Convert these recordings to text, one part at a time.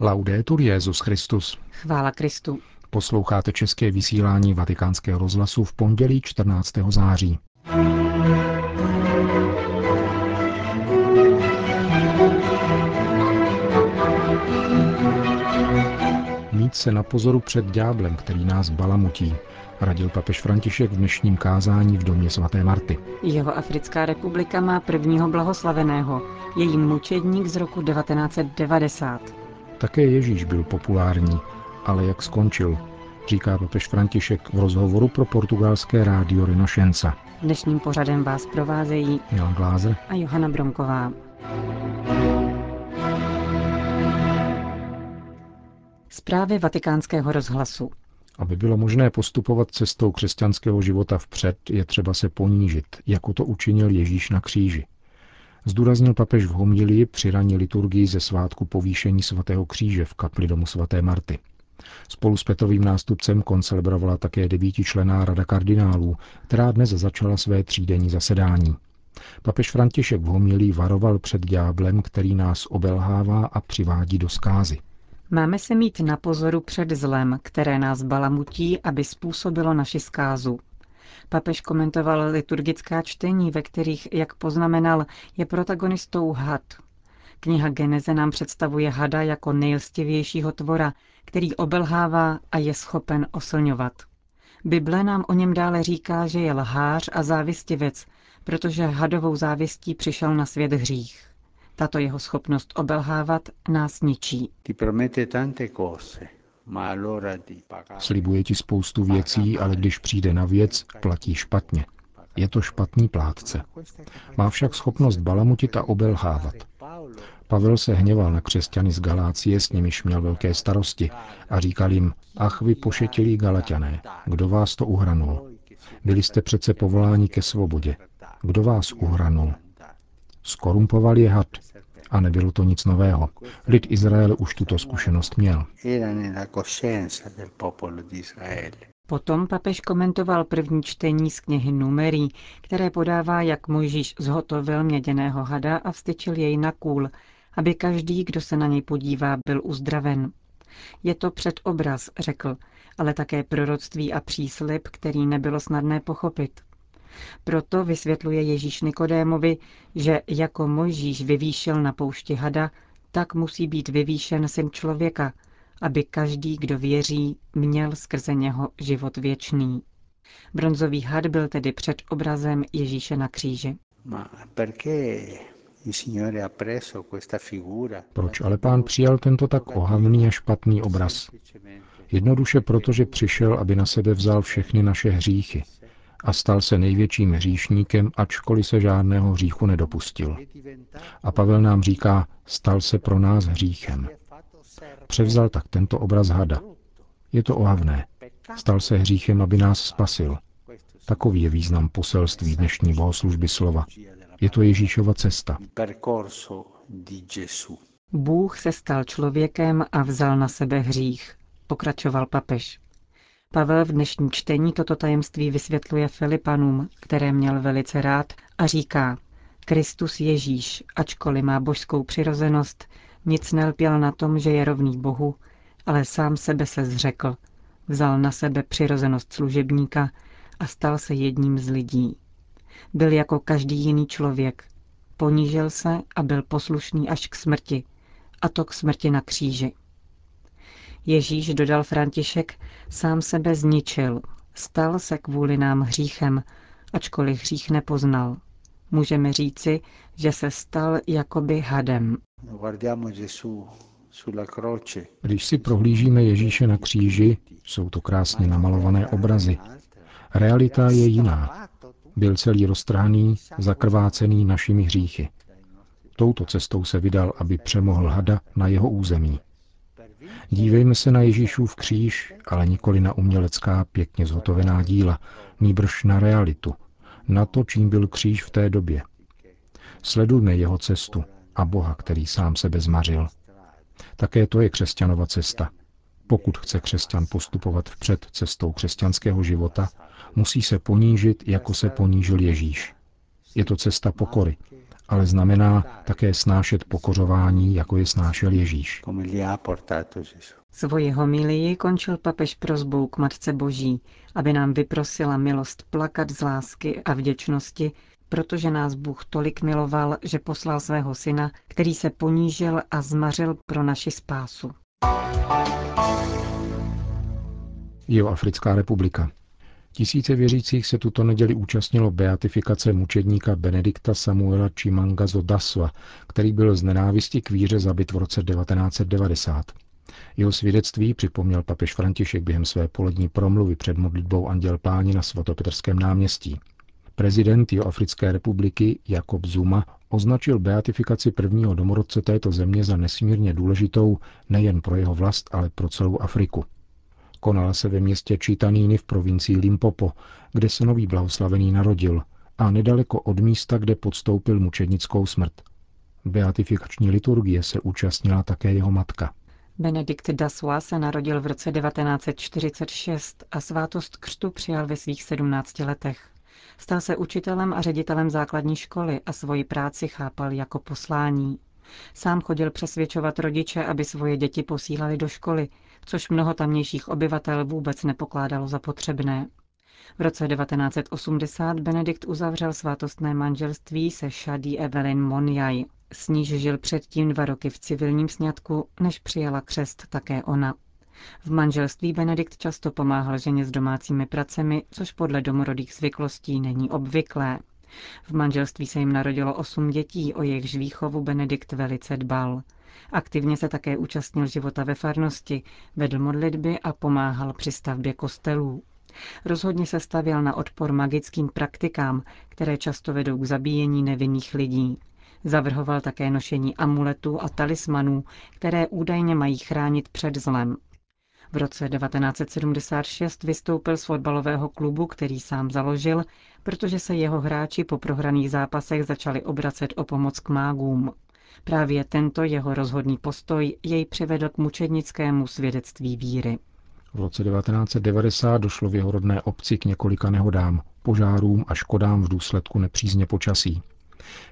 Laudetur Jezus Christus. Chvála Kristu. Posloucháte české vysílání Vatikánského rozhlasu v pondělí 14. září. Mít se na pozoru před ďáblem, který nás balamutí, radil papež František v dnešním kázání v domě svaté Marty. Jeho Africká republika má prvního blahoslaveného, její mučedník z roku 1990. Také Ježíš byl populární, ale jak skončil, říká papež František v rozhovoru pro portugalské rádio Renašenca. Dnešním pořadem vás provázejí Milan Glázer a Johana Bronková. Zprávy vatikánského rozhlasu. Aby bylo možné postupovat cestou křesťanského života vpřed, je třeba se ponížit, jako to učinil Ježíš na kříži. Zdůraznil papež v homilii při raní liturgii ze svátku povýšení svatého kříže v kapli domu svaté Marty. Spolu s Petovým nástupcem koncelebrovala také devítičlená rada kardinálů, která dnes začala své třídenní zasedání. Papež František v homilii varoval před ďáblem, který nás obelhává a přivádí do skázy. Máme se mít na pozoru před zlem, které nás balamutí, aby způsobilo naši zkázu. Papež komentoval liturgická čtení, ve kterých, jak poznamenal, je protagonistou had. Kniha Geneze nám představuje hada jako nejlstivějšího tvora, který obelhává a je schopen oslňovat. Bible nám o něm dále říká, že je lhář a závistivec, protože hadovou závistí přišel na svět hřích. Tato jeho schopnost obelhávat nás ničí. Slibuje ti spoustu věcí, ale když přijde na věc, platí špatně. Je to špatný plátce. Má však schopnost balamutit a obelhávat. Pavel se hněval na křesťany z Galácie, s nimiž měl velké starosti a říkal jim, ach vy pošetilí Galatiané, kdo vás to uhranul? Byli jste přece povoláni ke svobodě. Kdo vás uhranul? Skorumpoval je had. A nebylo to nic nového. Lid Izrael už tuto zkušenost měl. Potom papež komentoval první čtení z knihy Numerí, které podává, jak Mojžíš zhotovil měděného hada a vstyčil jej na kůl, aby každý, kdo se na něj podívá, byl uzdraven. Je to předobraz, řekl, ale také proroctví a příslib, který nebylo snadné pochopit. Proto vysvětluje Ježíš Nikodémovi, že jako Mojžíš vyvýšil na poušti hada, tak musí být vyvýšen syn člověka, aby každý, kdo věří, měl skrze něho život věčný. Bronzový had byl tedy před obrazem Ježíše na kříži. Proč ale pán přijal tento tak ohavný a špatný obraz? Jednoduše proto, že přišel, aby na sebe vzal všechny naše hříchy a stal se největším hříšníkem, ačkoliv se žádného hříchu nedopustil. A Pavel nám říká, stal se pro nás hříchem. Převzal tak tento obraz hada. Je to ohavné. Stal se hříchem, aby nás spasil. Takový je význam poselství dnešní bohoslužby slova. Je to Ježíšova cesta. Bůh se stal člověkem a vzal na sebe hřích, pokračoval papež. Pavel v dnešní čtení toto tajemství vysvětluje Filipanům, které měl velice rád, a říká, Kristus Ježíš, ačkoliv má božskou přirozenost, nic nelpěl na tom, že je rovný Bohu, ale sám sebe se zřekl, vzal na sebe přirozenost služebníka a stal se jedním z lidí. Byl jako každý jiný člověk. Ponížil se a byl poslušný až k smrti, a to k smrti na kříži. Ježíš, dodal František, sám sebe zničil, stal se kvůli nám hříchem, ačkoliv hřích nepoznal. Můžeme říci, že se stal jakoby hadem. Když si prohlížíme Ježíše na kříži, jsou to krásně namalované obrazy. Realita je jiná. Byl celý roztrhaný, zakrvácený našimi hříchy. Touto cestou se vydal, aby přemohl hada na jeho území. Dívejme se na Ježíšův kříž, ale nikoli na umělecká, pěkně zhotovená díla, nýbrž na realitu, na to, čím byl kříž v té době. Sledujme jeho cestu a Boha, který sám sebe zmařil. Také to je křesťanova cesta. Pokud chce křesťan postupovat vpřed cestou křesťanského života, musí se ponížit, jako se ponížil Ježíš. Je to cesta pokory ale znamená také snášet pokořování, jako je snášel Ježíš. Svoji homilii končil papež prozbou k Matce Boží, aby nám vyprosila milost plakat z lásky a vděčnosti, protože nás Bůh tolik miloval, že poslal svého syna, který se ponížil a zmařil pro naši spásu. Africká republika. Tisíce věřících se tuto neděli účastnilo beatifikace mučedníka Benedikta Samuela Chimanga Zodasva, který byl z nenávisti k víře zabit v roce 1990. Jeho svědectví připomněl papež František během své polední promluvy před modlitbou Anděl Páni na svatopetrském náměstí. Prezident Jihoafrické republiky Jakob Zuma označil beatifikaci prvního domorodce této země za nesmírně důležitou nejen pro jeho vlast, ale pro celou Afriku. Konala se ve městě Čitaníny v provincii Limpopo, kde se nový blahoslavený narodil a nedaleko od místa, kde podstoupil mučednickou smrt. Beatifikační liturgie se účastnila také jeho matka. Benedikt Daswa se narodil v roce 1946 a svátost křtu přijal ve svých 17 letech. Stal se učitelem a ředitelem základní školy a svoji práci chápal jako poslání. Sám chodil přesvědčovat rodiče, aby svoje děti posílali do školy, což mnoho tamnějších obyvatel vůbec nepokládalo za potřebné. V roce 1980 Benedikt uzavřel svátostné manželství se Shadi Evelyn Monjaj, s níž žil předtím dva roky v civilním sňatku, než přijala křest také ona. V manželství Benedikt často pomáhal ženě s domácími pracemi, což podle domorodých zvyklostí není obvyklé. V manželství se jim narodilo osm dětí, o jejichž výchovu Benedikt velice dbal. Aktivně se také účastnil života ve farnosti, vedl modlitby a pomáhal při stavbě kostelů. Rozhodně se stavěl na odpor magickým praktikám, které často vedou k zabíjení nevinných lidí. Zavrhoval také nošení amuletů a talismanů, které údajně mají chránit před zlem. V roce 1976 vystoupil z fotbalového klubu, který sám založil, protože se jeho hráči po prohraných zápasech začali obracet o pomoc k mágům. Právě tento jeho rozhodný postoj jej přivedl k mučednickému svědectví víry. V roce 1990 došlo v jeho rodné obci k několika nehodám, požárům a škodám v důsledku nepřízně počasí.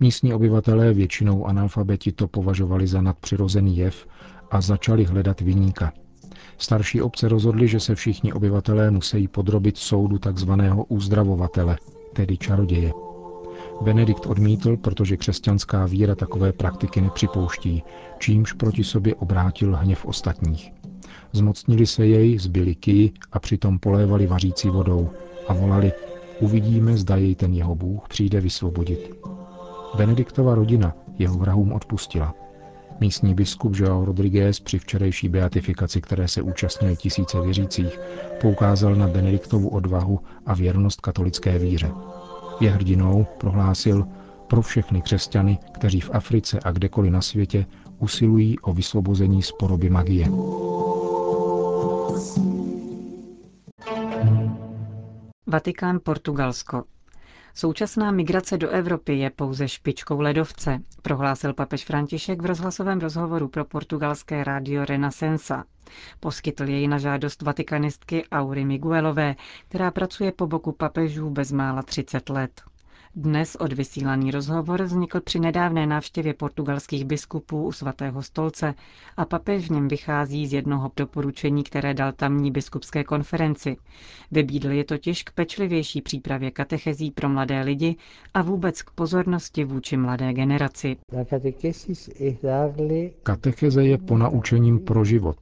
Místní obyvatelé, většinou analfabeti, to považovali za nadpřirozený jev a začali hledat vyníka. Starší obce rozhodly, že se všichni obyvatelé musí podrobit soudu takzvaného uzdravovatele, tedy čaroděje. Benedikt odmítl, protože křesťanská víra takové praktiky nepřipouští, čímž proti sobě obrátil hněv ostatních. Zmocnili se jej, zbyli ký a přitom polévali vařící vodou a volali, uvidíme, zda jej ten jeho Bůh přijde vysvobodit. Benediktova rodina jeho vrahům odpustila. Místní biskup Joao Rodriguez při včerejší beatifikaci, které se účastnili tisíce věřících, poukázal na Benediktovu odvahu a věrnost katolické víře. Je hrdinou, prohlásil, pro všechny křesťany, kteří v Africe a kdekoliv na světě usilují o vysvobození z poroby magie. Vatikán, Portugalsko. Současná migrace do Evropy je pouze špičkou ledovce, prohlásil papež František v rozhlasovém rozhovoru pro portugalské rádio Renasensa. Poskytl jej na žádost vatikanistky Aury Miguelové, která pracuje po boku papežů bezmála 30 let. Dnes odvysílaný rozhovor vznikl při nedávné návštěvě portugalských biskupů u svatého stolce a papež v něm vychází z jednoho doporučení, které dal tamní biskupské konferenci. Vybídl je totiž k pečlivější přípravě katechezí pro mladé lidi a vůbec k pozornosti vůči mladé generaci. Katecheze je ponaučením pro život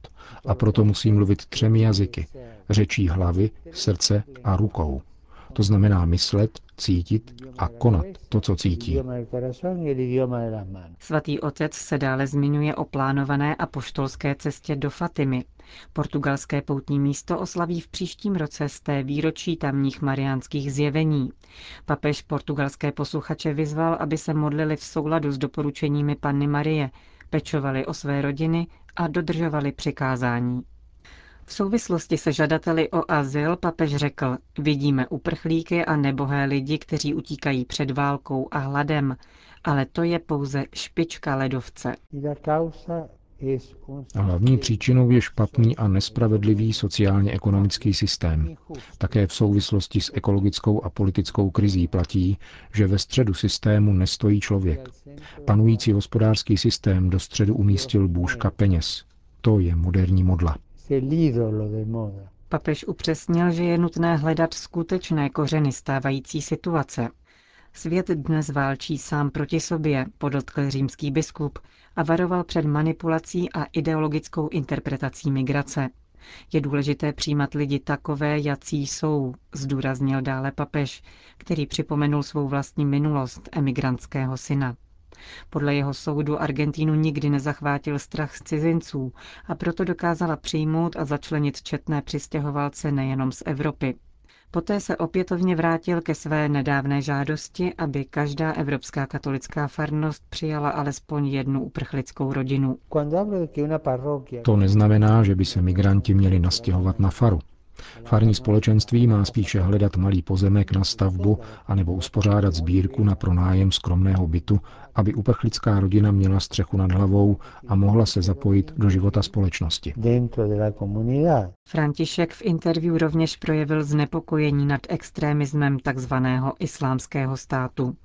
a proto musí mluvit třemi jazyky. Řečí hlavy, srdce a rukou. To znamená myslet, cítit a konat to, co cítí. Svatý otec se dále zmiňuje o plánované a poštolské cestě do Fatimy. Portugalské poutní místo oslaví v příštím roce z té výročí tamních mariánských zjevení. Papež portugalské posluchače vyzval, aby se modlili v souladu s doporučeními Panny Marie, pečovali o své rodiny a dodržovali přikázání. V souvislosti se žadateli o azyl papež řekl, vidíme uprchlíky a nebohé lidi, kteří utíkají před válkou a hladem, ale to je pouze špička ledovce. A hlavní příčinou je špatný a nespravedlivý sociálně-ekonomický systém. Také v souvislosti s ekologickou a politickou krizí platí, že ve středu systému nestojí člověk. Panující hospodářský systém do středu umístil bůžka peněz. To je moderní modla. Papež upřesnil, že je nutné hledat skutečné kořeny stávající situace. Svět dnes válčí sám proti sobě, podotkl římský biskup a varoval před manipulací a ideologickou interpretací migrace. Je důležité přijímat lidi takové, jací jsou, zdůraznil dále papež, který připomenul svou vlastní minulost emigrantského syna. Podle jeho soudu Argentínu nikdy nezachvátil strach z cizinců a proto dokázala přijmout a začlenit četné přistěhovalce nejenom z Evropy. Poté se opětovně vrátil ke své nedávné žádosti, aby každá evropská katolická farnost přijala alespoň jednu uprchlickou rodinu. To neznamená, že by se migranti měli nastěhovat na faru. Farní společenství má spíše hledat malý pozemek na stavbu anebo uspořádat sbírku na pronájem skromného bytu, aby uprchlická rodina měla střechu nad hlavou a mohla se zapojit do života společnosti. František v interview rovněž projevil znepokojení nad extremismem tzv. islámského státu.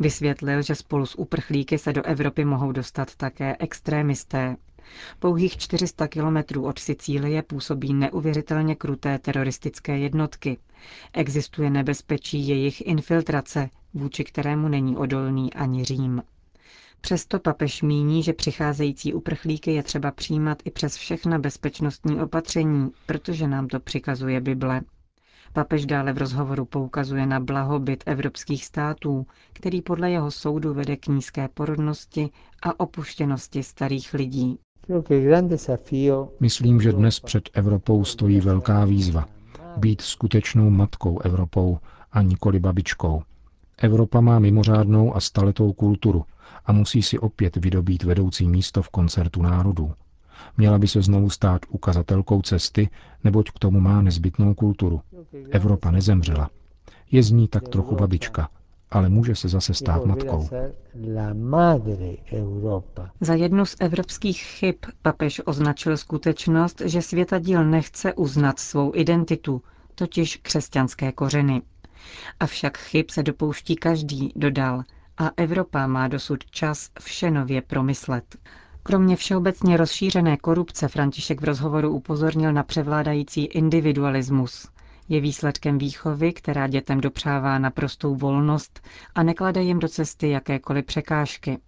Vysvětlil, že spolu s uprchlíky se do Evropy mohou dostat také extrémisté. Pouhých 400 kilometrů od Sicílie působí neuvěřitelně kruté teroristické jednotky. Existuje nebezpečí jejich infiltrace, vůči kterému není odolný ani Řím. Přesto papež míní, že přicházející uprchlíky je třeba přijímat i přes všechna bezpečnostní opatření, protože nám to přikazuje Bible. Papež dále v rozhovoru poukazuje na blahobyt evropských států, který podle jeho soudu vede k nízké porodnosti a opuštěnosti starých lidí. Myslím, že dnes před Evropou stojí velká výzva. Být skutečnou matkou Evropou a nikoli babičkou. Evropa má mimořádnou a staletou kulturu a musí si opět vydobít vedoucí místo v koncertu národů. Měla by se znovu stát ukazatelkou cesty, neboť k tomu má nezbytnou kulturu. Evropa nezemřela. Je z ní tak trochu babička, ale může se zase stát matkou. Za jednu z evropských chyb papež označil skutečnost, že světadíl nechce uznat svou identitu, totiž křesťanské kořeny. Avšak chyb se dopouští každý, dodal, a Evropa má dosud čas vše nově promyslet. Kromě všeobecně rozšířené korupce František v rozhovoru upozornil na převládající individualismus, je výsledkem výchovy, která dětem dopřává naprostou volnost a neklade jim do cesty jakékoliv překážky.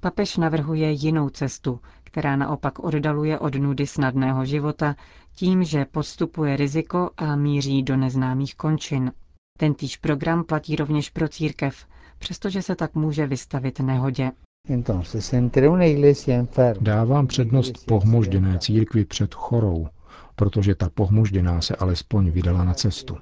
Papež navrhuje jinou cestu, která naopak oddaluje od nudy snadného života tím, že podstupuje riziko a míří do neznámých končin. Tentýž program platí rovněž pro církev, přestože se tak může vystavit nehodě. Dávám přednost pohmožděné církvi před chorou, protože ta pohmožděná se alespoň vydala na cestu.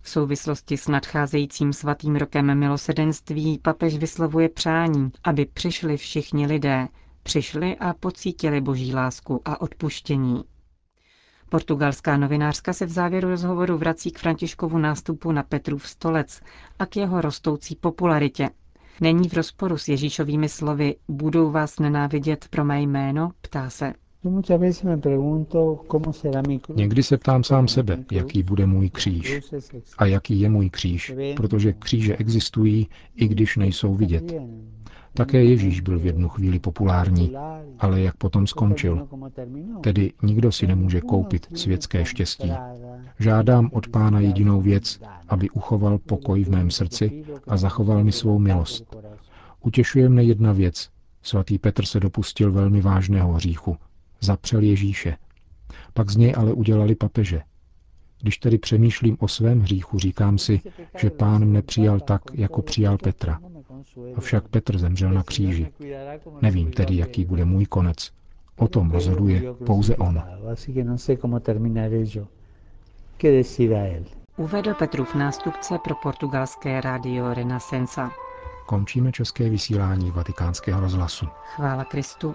V souvislosti s nadcházejícím svatým rokem milosedenství papež vyslovuje přání, aby přišli všichni lidé, přišli a pocítili boží lásku a odpuštění. Portugalská novinářka se v závěru rozhovoru vrací k Františkovu nástupu na Petrův stolec a k jeho rostoucí popularitě. Není v rozporu s Ježíšovými slovy budou vás nenávidět pro mé jméno, ptá se. Někdy se ptám sám sebe, jaký bude můj kříž a jaký je můj kříž, protože kříže existují, i když nejsou vidět. Také Ježíš byl v jednu chvíli populární, ale jak potom skončil. Tedy nikdo si nemůže koupit světské štěstí. Žádám od Pána jedinou věc, aby uchoval pokoj v mém srdci a zachoval mi svou milost. Utěšuje mne jedna věc. Svatý Petr se dopustil velmi vážného hříchu zapřel Ježíše. Pak z něj ale udělali papeže. Když tedy přemýšlím o svém hříchu, říkám si, že pán mne přijal tak, jako přijal Petra. Avšak Petr zemřel na kříži. Nevím tedy, jaký bude můj konec. O tom rozhoduje pouze on. Uvedl Petrův nástupce pro portugalské rádio Renasensa. Končíme české vysílání vatikánského rozhlasu. Chvála Kristu.